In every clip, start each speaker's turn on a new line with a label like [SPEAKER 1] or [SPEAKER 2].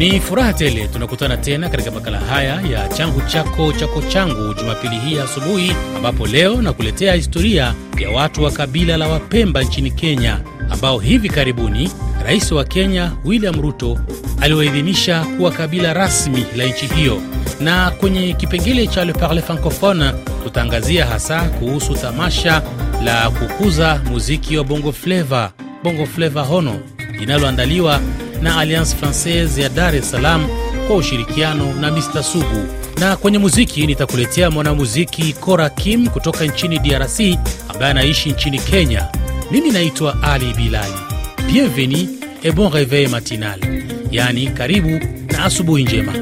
[SPEAKER 1] Ni furaha tele tunakutana tena katika makala haya ya changu chako chako changu Jumapili hii asubuhi, ambapo leo nakuletea historia ya watu wa kabila la Wapemba nchini Kenya, ambao hivi karibuni rais wa Kenya William Ruto aliwaidhinisha kuwa kabila rasmi la nchi hiyo. Na kwenye kipengele cha Le Parle Francophone tutaangazia hasa kuhusu tamasha la kukuza muziki wa bongo fleva, bongo fleva hono linaloandaliwa na Alliance Francaise ya Dar es Salaam kwa ushirikiano na Mr Sugu. Na kwenye muziki nitakuletea mwanamuziki Kora Kim kutoka nchini DRC ambaye anaishi nchini Kenya. Mimi naitwa Ali Bilali. Bienvenue et bon reveil matinal, yaani karibu na asubuhi njema.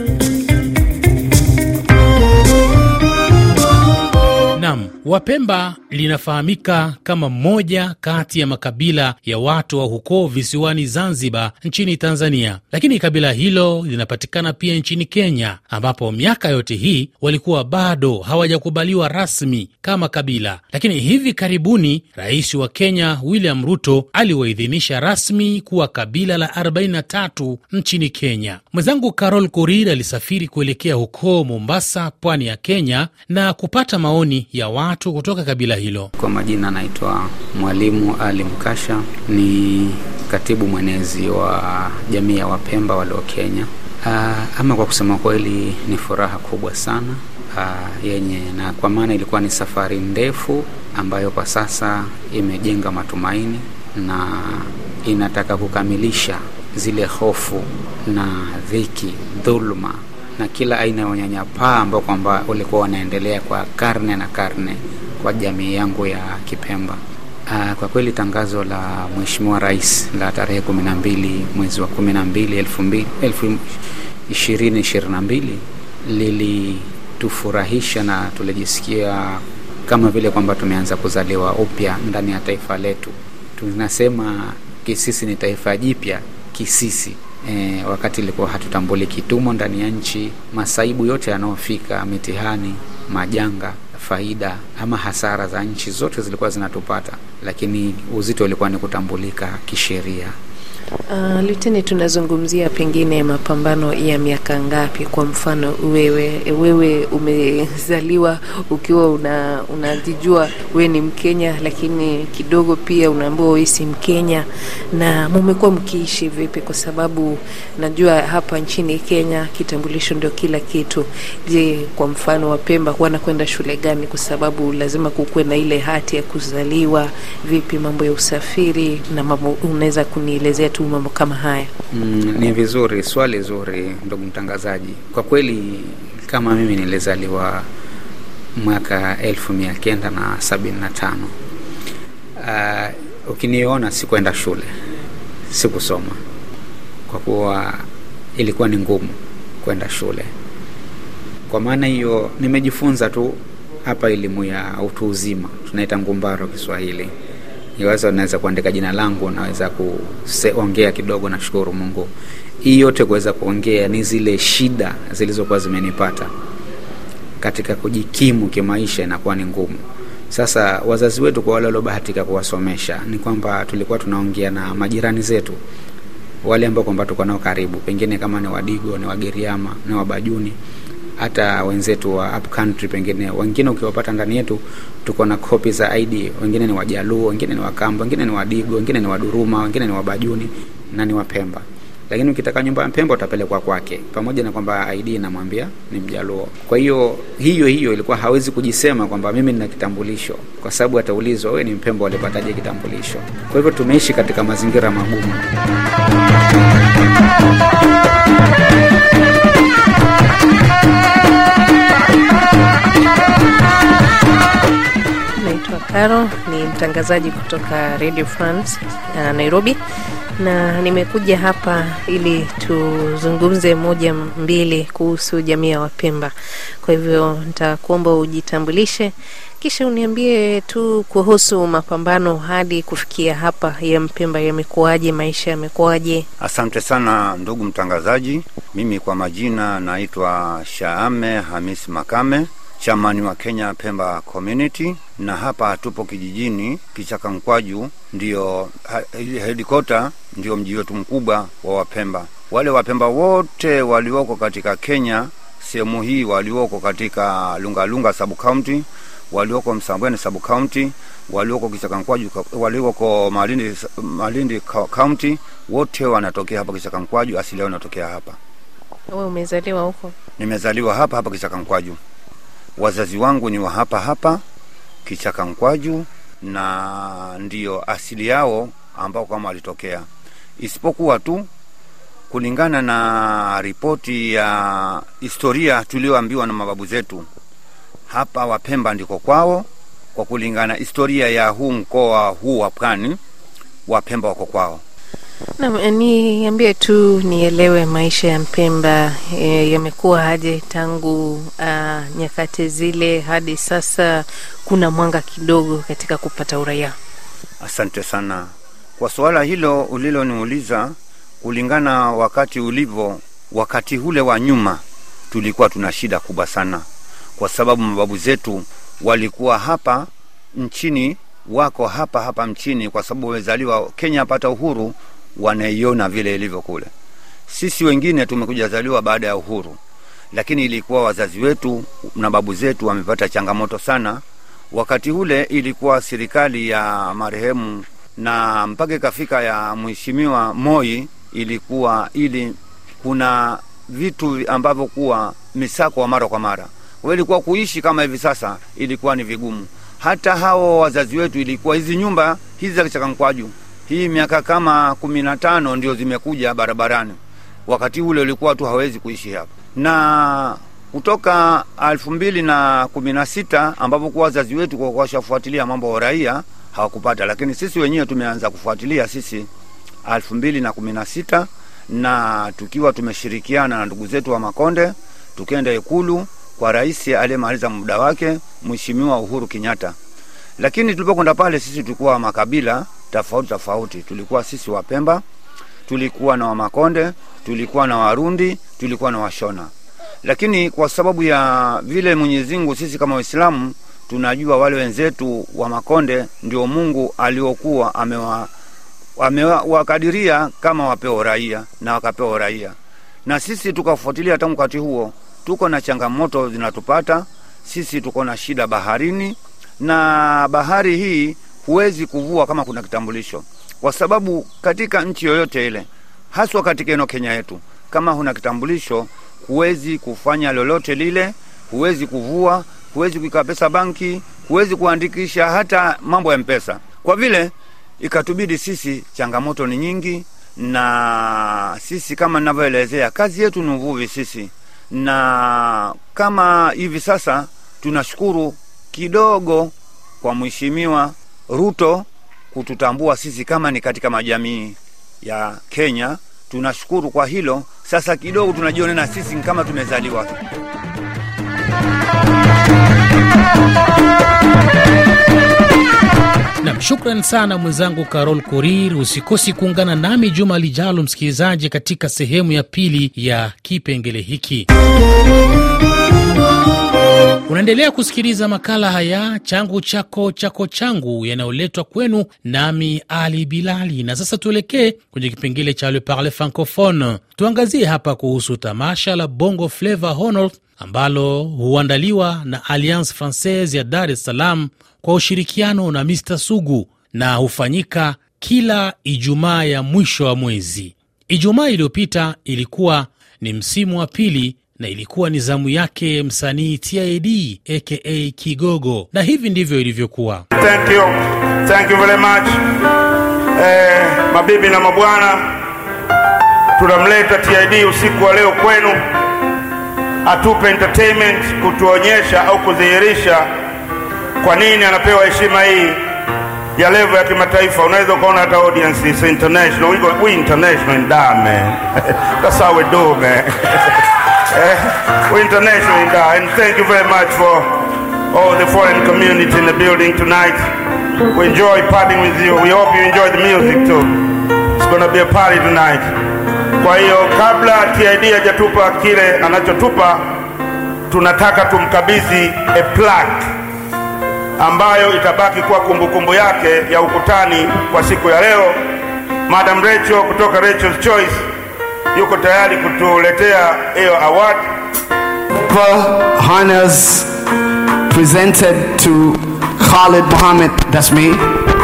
[SPEAKER 1] Nam, Wapemba linafahamika kama moja kati ya makabila ya watu wa huko visiwani Zanzibar nchini Tanzania, lakini kabila hilo linapatikana pia nchini Kenya, ambapo miaka yote hii walikuwa bado hawajakubaliwa rasmi kama kabila. Lakini hivi karibuni rais wa Kenya William Ruto aliwaidhinisha rasmi kuwa kabila la 43 nchini Kenya. Mwenzangu Carol Korir alisafiri kuelekea huko Mombasa, pwani ya Kenya, na kupata maoni ya watu kutoka kabila hilo.
[SPEAKER 2] Kwa majina anaitwa Mwalimu Ali Mkasha, ni katibu mwenezi wa jamii ya Wapemba walio Kenya. Uh, ama kwa kusema kweli ni furaha kubwa sana uh, yenye na kwa maana ilikuwa ni safari ndefu ambayo kwa sasa imejenga matumaini na inataka kukamilisha zile hofu na dhiki, dhuluma na kila aina ya unyanyapaa ambao kwamba ulikuwa wanaendelea kwa karne na karne kwa jamii yangu ya Kipemba. Aa, kwa kweli tangazo la Mheshimiwa Rais la tarehe kumi na mbili mwezi wa kumi na mbili elfu ishirini ishirini na mbili lilitufurahisha na tulijisikia kama vile kwamba tumeanza kuzaliwa upya ndani ya taifa letu. Tunasema Kisisi ni taifa jipya Kisisi. E, wakati ilikuwa hatutambuli kitumo ndani ya nchi, masaibu yote yanayofika, mitihani, majanga, faida ama hasara za nchi zote zilikuwa zinatupata, lakini uzito ulikuwa ni kutambulika kisheria.
[SPEAKER 3] Uh, Luteni, tunazungumzia pengine mapambano ya miaka ngapi? Kwa mfano wewe wewe umezaliwa ukiwa una unajijua wewe ni Mkenya, lakini kidogo pia unaambiwa wewe si Mkenya, na mumekuwa mkiishi vipi? Kwa sababu najua hapa nchini Kenya kitambulisho ndio kila kitu. Je, kwa mfano Wapemba wanakwenda shule gani? Kwa sababu lazima kukuwe na ile hati ya kuzaliwa. Vipi mambo ya usafiri na mambo, unaweza kunielezea tu mambo kama haya?
[SPEAKER 2] Mm, ni vizuri, swali zuri ndugu mtangazaji. Kwa kweli kama mimi nilizaliwa mwaka elfu mia kenda na sabini na tano. Uh, ukiniona sikuenda shule, sikusoma kwa kuwa ilikuwa ni ngumu kwenda shule. Kwa maana hiyo nimejifunza tu hapa elimu ya utu uzima, tunaita ngumbaro Kiswahili iwaza naweza kuandika jina langu, naweza kuongea kidogo. Nashukuru Mungu, hii yote kuweza kuongea ni zile shida zilizokuwa zimenipata katika kujikimu kimaisha, inakuwa ni ngumu. Sasa wazazi wetu, kwa wale waliobahatika kuwasomesha, ni kwamba tulikuwa tunaongea na majirani zetu wale ambao kwamba tuko nao karibu, pengine kama ni Wadigo, ni Wagiriama, ni Wabajuni hata wenzetu wa upcountry pengine wengine ukiwapata ndani yetu, tuko na kopi za ID. Wengine ni Wajaluo, wengine ni Wakamba, wengine ni Wadigo, wengine ni Waduruma, wengine ni Wabajuni na ni Wapemba. Lakini ukitaka nyumba ya Mpemba utapelekwa kwake, pamoja na kwamba ID inamwambia ni Mjaluo. Kwa hiyo hiyo hiyo ilikuwa hawezi kujisema kwamba mimi nina kitambulisho, kwa sababu ataulizwa wewe ni Mpemba, walipataje kitambulisho? Kwa hivyo tumeishi katika mazingira magumu.
[SPEAKER 3] Caro, ni mtangazaji kutoka Radio France ya Nairobi, na nimekuja hapa ili tuzungumze moja mbili kuhusu jamii ya Wapemba. Kwa hivyo nitakuomba ujitambulishe, kisha uniambie tu kuhusu mapambano hadi kufikia hapa ya Mpemba yamekuwaje, maisha yamekuwaje?
[SPEAKER 4] Asante sana ndugu mtangazaji. Mimi kwa majina naitwa Shaame Hamis Makame, chamani wa Kenya Pemba Community, na hapa tupo kijijini Kichaka Mkwaju, ndio headquarter, ndio mji wetu mkubwa wa Wapemba. wale Wapemba wote walioko katika Kenya sehemu hii, walioko katika Lungalunga sub county, walioko Msambweni sub county, walioko Kichakankwaju, walioko Malindi, Malindi county, wote wanatokea hapa Kichakankwaju, asili yao inatokea hapa.
[SPEAKER 3] Wewe umezaliwa huko?
[SPEAKER 4] Nimezaliwa hapa hapa Kichakankwaju, wazazi wangu ni wa hapa hapa Kichaka Nkwaju, na ndiyo asili yao ambao kama walitokea, isipokuwa tu kulingana na ripoti ya historia tulioambiwa na mababu zetu, hapa Wapemba ndiko kwao. Kwa kulingana historia ya huu mkoa huu wa Pwani, Wapemba wako kwao.
[SPEAKER 3] Naam, niambie tu nielewe maisha ya Mpemba e, yamekuwa aje tangu a, nyakati zile hadi sasa? Kuna mwanga kidogo katika kupata uraia?
[SPEAKER 4] Asante sana kwa suala hilo uliloniuliza. Kulingana wakati ulivyo, wakati ule wa nyuma, tulikuwa tuna shida kubwa sana, kwa sababu mababu zetu walikuwa hapa nchini, wako hapa hapa nchini, kwa sababu wamezaliwa Kenya pata uhuru, wanaiona vile ilivyo kule. Sisi wengine tumekujazaliwa baada ya uhuru, lakini ilikuwa wazazi wetu na babu zetu wamepata changamoto sana wakati ule. Ilikuwa serikali ya marehemu na mpaka ikafika ya mheshimiwa Moi ilikuwa ili kuna vitu ambavyo kuwa misako wa mara kwa mara, kwa ilikuwa kuishi kama hivi sasa ilikuwa ni vigumu. Hata hao wazazi wetu ilikuwa hizi nyumba hizi za Kichakankwaju hii miaka kama kumi na tano ndio zimekuja barabarani. Wakati ule ulikuwa tu hawezi kuishi hapa, na kutoka elfu mbili na kumi na sita ambapo kuwa wazazi wetu kwa washafuatilia mambo ya uraia hawakupata, lakini sisi wenyewe tumeanza kufuatilia sisi elfu mbili na kumi na sita na tukiwa tumeshirikiana na ndugu zetu wa Makonde, tukenda Ikulu kwa rais aliyemaliza muda wake Mheshimiwa Uhuru Kenyatta. Lakini tulipokwenda pale, sisi tulikuwa makabila tofauti tofauti, tulikuwa sisi Wapemba, tulikuwa na Wamakonde, tulikuwa na Warundi, tulikuwa na Washona. Lakini kwa sababu ya vile Mwenyezi Mungu, sisi kama Waislamu tunajua wale wenzetu wa Makonde ndio Mungu aliokuwa amewa kama wapewa uraia na wakapewa uraia, na sisi tukafuatilia tangu wakati huo. Tuko na changamoto zinatupata sisi, tuko na shida baharini, na bahari hii huwezi kuvua kama kuna kitambulisho, kwa sababu katika nchi yoyote ile, haswa katika ino Kenya yetu, kama huna kitambulisho huwezi kufanya lolote lile, huwezi kuvua, huwezi kuika pesa banki, huwezi kuandikisha hata mambo ya mpesa, kwa vile ikatubidi sisi, changamoto ni nyingi, na sisi kama ninavyoelezea, kazi yetu ni uvuvi sisi, na kama hivi sasa tunashukuru kidogo kwa Mheshimiwa Ruto kututambua sisi kama ni katika majamii ya Kenya. Tunashukuru kwa hilo. Sasa kidogo tunajiona na sisi kama tumezaliwa
[SPEAKER 1] Nam, shukran sana mwenzangu Carol Korir. Usikosi kuungana nami juma lijalo, msikilizaji, katika sehemu ya pili ya kipengele hiki. Unaendelea kusikiliza makala haya changu chako chako changu yanayoletwa kwenu nami Ali Bilali. Na sasa tuelekee kwenye kipengele cha Le Parle Francophone. Tuangazie hapa kuhusu tamasha la Bongo Flava Honor ambalo huandaliwa na Alliance Francaise ya Dar es Salaam kwa ushirikiano na Mr Sugu na hufanyika kila Ijumaa ya mwisho wa mwezi. Ijumaa iliyopita ilikuwa ni msimu wa pili na ilikuwa ni zamu yake msanii TID aka Kigogo, na hivi ndivyo ilivyokuwa.
[SPEAKER 5] Thank you. Thank you very much. Eh, mabibi na mabwana, tunamleta TID usiku wa leo kwenu atupe entertainment kutuonyesha au kudhihirisha kwa nini anapewa heshima hii ya level ya kimataifa. Unaweza ukaona hata audience is international. We, go, we international in Dar, man. That's how we do, man. Eh? we international in Dar. And thank you very much for all the foreign community in the building tonight. We enjoy partying with you. We hope you enjoy the music too. It's gonna be a party tonight. Kwa hiyo kabla TID hajatupa kile anachotupa, tunataka tumkabidhi a plaque ambayo itabaki kuwa kumbukumbu yake ya ukutani kwa siku ya leo. Madam Rachel kutoka Rachel's Choice yuko tayari kutuletea hiyo award.
[SPEAKER 6] honors presented to Khalid Mohammed, that's me,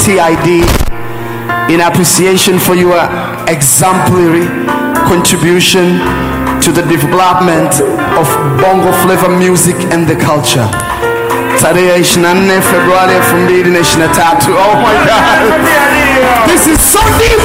[SPEAKER 6] TID, in appreciation for your exemplary contribution to the development of bongo flavor music and the culture. Saturday is 9 February from tattoo. Oh my god. This is something.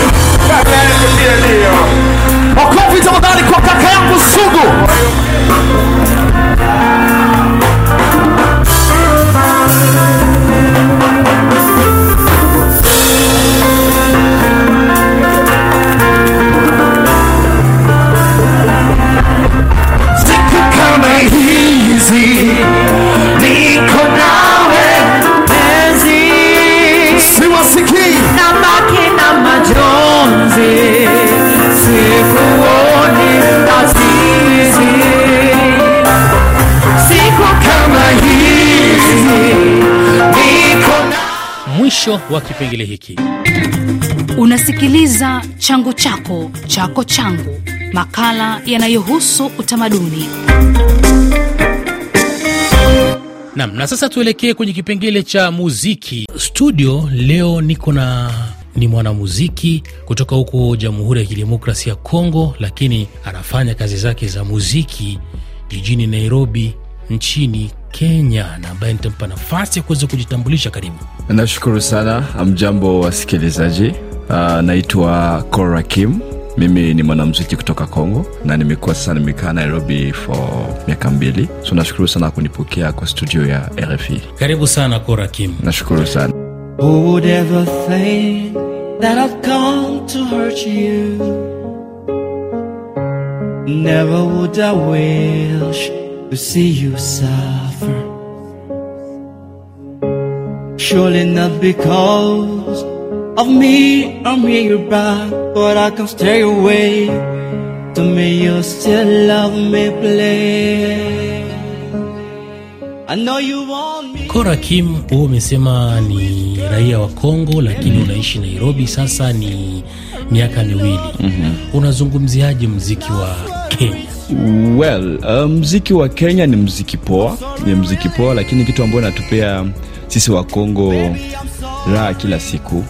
[SPEAKER 1] Mwisho wa kipengele hiki.
[SPEAKER 7] Unasikiliza changu chako chako changu, makala yanayohusu utamaduni.
[SPEAKER 1] Nam, na sasa tuelekee kwenye kipengele cha muziki studio. Leo niko na ni mwanamuziki kutoka huko Jamhuri ya Kidemokrasia ya Kongo, lakini anafanya kazi zake za muziki jijini Nairobi nchini Kenya, na ambaye nitampa nafasi ya kuweza kujitambulisha. Karibu.
[SPEAKER 8] Nashukuru sana. Amjambo wasikilizaji. Uh, naitwa Cora Kim. Mimi ni mwanamziki kutoka Congo na nimekuwa sasa nimekaa Nairobi for miaka mbili, so nashukuru sana kunipokea kwa studio ya RFI.
[SPEAKER 1] Karibu sana Cora Kim.
[SPEAKER 8] Nashukuru sana.
[SPEAKER 9] Who would ever think that I've come to hurt you? Never would I wish to see you suffer. Surely not because of me, or me you're back, but I can stay away. To me, you still love me, play. I know you want me.
[SPEAKER 1] Kora Kim, huo umesema ni raia wa Kongo lakini unaishi Nairobi sasa ni miaka miwili. Unazungumziaje mziki wa Kenya?
[SPEAKER 8] Well, uh, mziki wa Kenya ni mziki poa, ni mziki poa, lakini kitu ambayo natupea sisi wa Kongo raha kila siku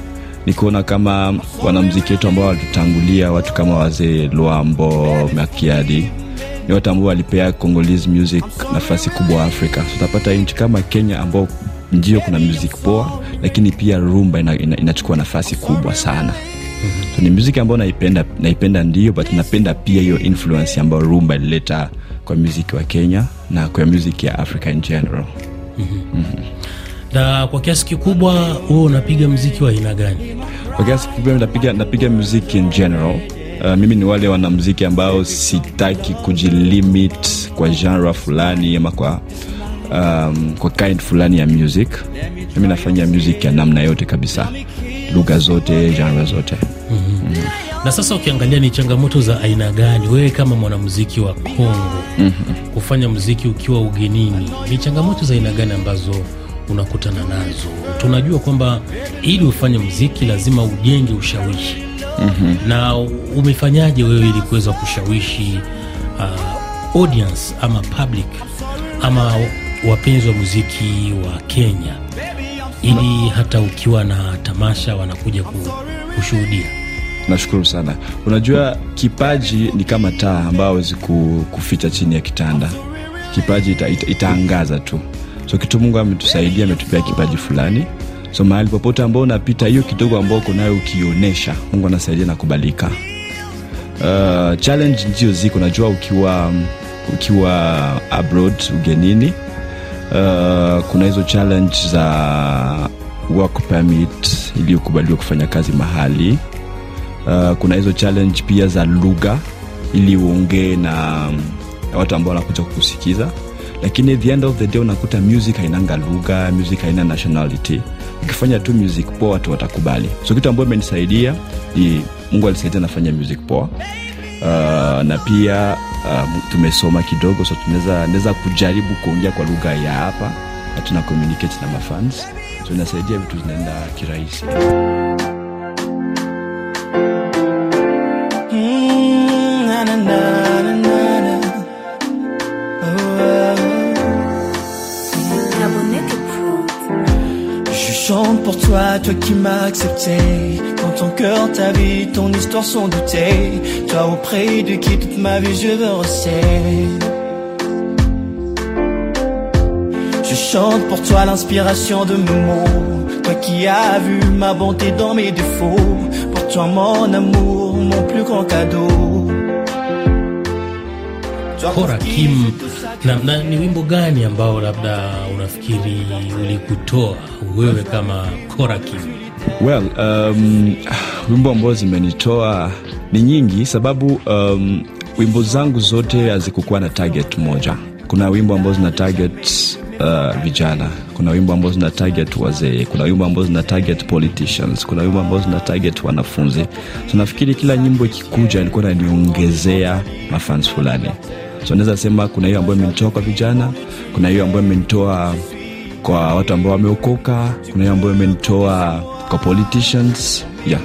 [SPEAKER 8] ni kuona kama wanamziki wetu ambao walitutangulia, watu kama wazee Luambo, Makiadi ni watu ambao walipea Congolese music nafasi kubwa Afrika. So, utapata nchi kama Kenya ambao ndio kuna music poa, lakini pia rumba ina, ina, inachukua nafasi kubwa sana so, ni muziki ambao naipenda naipenda ndio but napenda pia hiyo influence ambayo rumba ilileta kwa muziki wa kenya na kwa muziki ya africa in general.
[SPEAKER 1] Na kwa kiasi kikubwa wewe unapiga mziki wa aina gani?
[SPEAKER 8] kwa kiasi kikubwa napiga, napiga muziki in general. Uh, mimi ni wale wanamuziki ambao sitaki kujilimit kwa genre fulani ama kwa um, kwa kind fulani ya music. Mimi nafanya music ya namna yote kabisa lugha zote genre zote.
[SPEAKER 1] Na sasa ukiangalia ni changamoto za aina gani? Wewe kama mwanamuziki wa Kongo kufanya muziki ukiwa ugenini, ni changamoto za aina gani ambazo unakutana nazo? Tunajua kwamba ili ufanye muziki lazima ujenge ushawishi. Na umefanyaje wewe ili kuweza kushawishi uh, audience ama public ama wapenzi wa muziki wa Kenya ili hata ukiwa na tamasha wanakuja kushuhudia?
[SPEAKER 8] nashukuru sana. Unajua kipaji ni kama taa ambayo hawezi kuficha chini ya kitanda. Kipaji ita, ita, itaangaza tu. So kitu mungu ametusaidia ametupea kipaji fulani. So mahali popote ambao unapita hiyo kidogo ambao uko nayo ukionyesha mungu anasaidia na kubalika. Uh, challenge ndio ziko. Najua ukiwa ukiwa abroad ugenini uh, kuna hizo challenge za work permit iliyokubaliwa kufanya kazi mahali. Uh, kuna hizo challenge pia za lugha ili uongee na watu ambao wanakuja kukusikiza. Lakini at the end of the day unakuta music hainanga lugha music haina nationality. Ukifanya tu music poa watu watakubali. So kitu ambayo imenisaidia ni mungu alisaidia nafanya music poa. Uh, na pia uh, tumesoma kidogo so tunaweza kujaribu kuongea kwa lugha ya hapa. Na tuna communicate na mafans. So inasaidia vitu zinaenda kirahisi
[SPEAKER 9] toi, qui m'as accepté. Quand ton cœur, ta vie, ton histoire sont doutées. Toi auprès de qui toute ma vie je veux rester. Je chante pour toi l'inspiration de mon monde. Toi qui as vu ma bonté dans mes défauts. Pour toi mon amour, mon plus grand cadeau.
[SPEAKER 1] Kora Kim, na, na ni wimbo gani ambao labda unafikiri ulikutoa wewe kama Kora Kim?
[SPEAKER 8] well um, wimbo ambao zimenitoa ni nyingi sababu um, wimbo zangu zote hazikukuwa na target moja. Kuna wimbo ambao zina target uh, vijana kuna wimbo ambao zina target wazee kuna wimbo ambao zina target politicians kuna wimbo ambao zina target wanafunzi. So nafikiri kila nyimbo ikikuja ilikuwa naniongezea mafans fulani so naweza sema kuna hiyo ambayo imenitoa kwa vijana kuna hiyo ambayo imenitoa kwa watu ambao wameokoka kuna hiyo ambayo imenitoa kwa politicians. Yeah.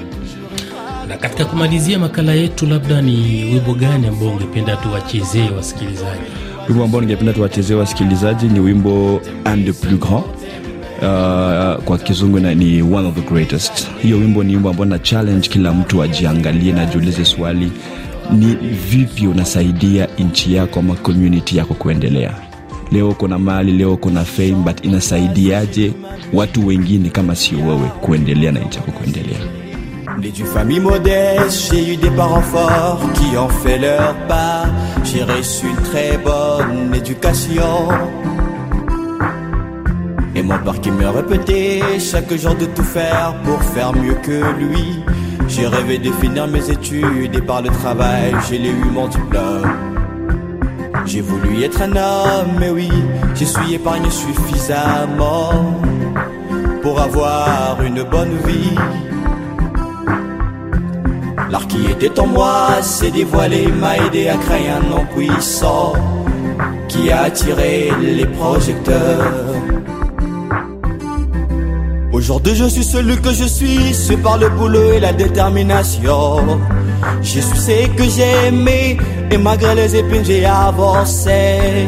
[SPEAKER 1] Na katika kumalizia makala yetu, labda ni wimbo gani ambao ungependa tuwachezee wasikilizaji?
[SPEAKER 8] wimbo ambao ningependa tuwachezee wasikilizaji ni wimbo and plus grand Uh, kwa kizungu na ni one of the greatest. Hiyo wimbo ni wimbo ambao na challenge kila mtu ajiangalie na ajiulize swali ni vipi unasaidia nchi yako ama community yako kuendelea? Leo kuna mali leo kuna fame but inasaidiaje watu wengine kama sio wewe kuendelea na nchi yako kuendelea?
[SPEAKER 9] Né d'une famille modeste, j'ai eu des parents forts qui ont fait leur part. J'ai reçu une très bonne éducation. Et mon père qui me répétait chaque jour de tout faire pour faire mieux que lui. J'ai rêvé de finir mes études et par le travail, j'ai eu mon diplôme. J'ai voulu être un homme, mais oui, je suis épargné suffisamment pour avoir une bonne vie. L'art qui était en moi s'est dévoilé, m'a aidé à créer un nom puissant qui a attiré les projecteurs. Aujourd'hui je suis celui que je suis, c'est par le boulot et la détermination. Je suis ce que j'ai aimé et malgré les épines j'ai avancé.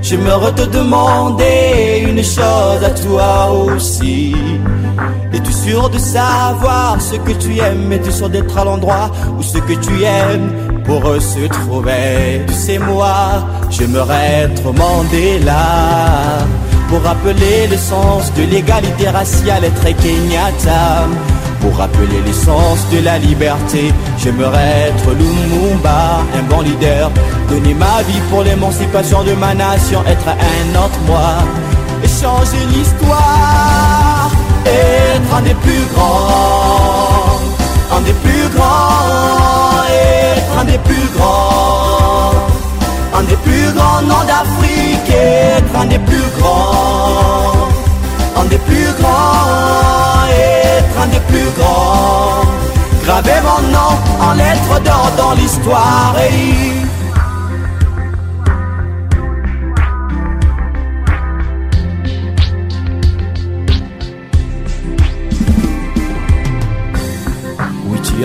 [SPEAKER 9] J'aimerais te demander une chose à toi aussi. Es-tu sûr de savoir ce que tu aimes? Es-tu sûr d'être à l'endroit où ce que tu aimes pourrait se trouver? Tu sais moi, j'aimerais être Mandela pour rappeler le sens de l'égalité raciale être Kenyatta. Pour rappeler l'essence de la liberté, j'aimerais être Lumumba, un bon leader. Donner ma vie pour l'émancipation de ma nation, être un autre moi. Et changer l'histoire. Être un des plus grands, un des plus grands, être un des plus grands, un des plus grands noms d'Afrique, être un des plus grands, un des plus grands, être un des plus grands. Graver mon nom en lettres d'or dans l'histoire. et Oui, tu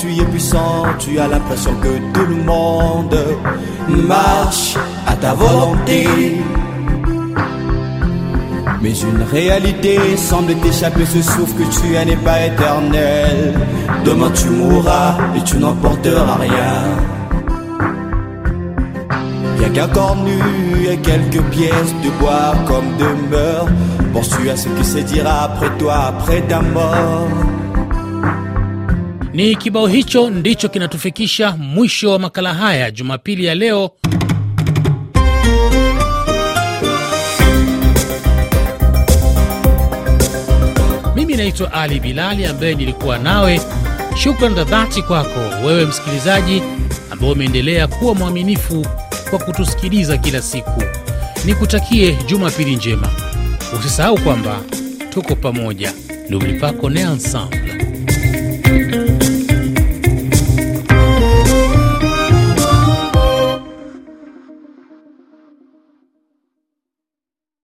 [SPEAKER 9] tu es puissant, tu as l'impression que tout le monde marche à ta volonté. Mais une réalité semble t'échapper, ce souffle que tu as n'est pas éternel. Demain tu mourras et tu n'emporteras rien. Y'a qu'un corps nu et quelques pièces de bois comme demeure. Penses-tu à ce qui se dira après toi, après ta mort?
[SPEAKER 1] Ni kibao hicho ndicho kinatufikisha mwisho wa makala haya Jumapili ya leo. Mimi naitwa Ali Bilali ambaye nilikuwa nawe. Shukran za dhati kwako wewe msikilizaji, ambao umeendelea kuwa mwaminifu kwa kutusikiliza kila siku. Nikutakie Jumapili njema. Usisahau kwamba tuko pamoja. N'oublie pas qu'on est ensemble.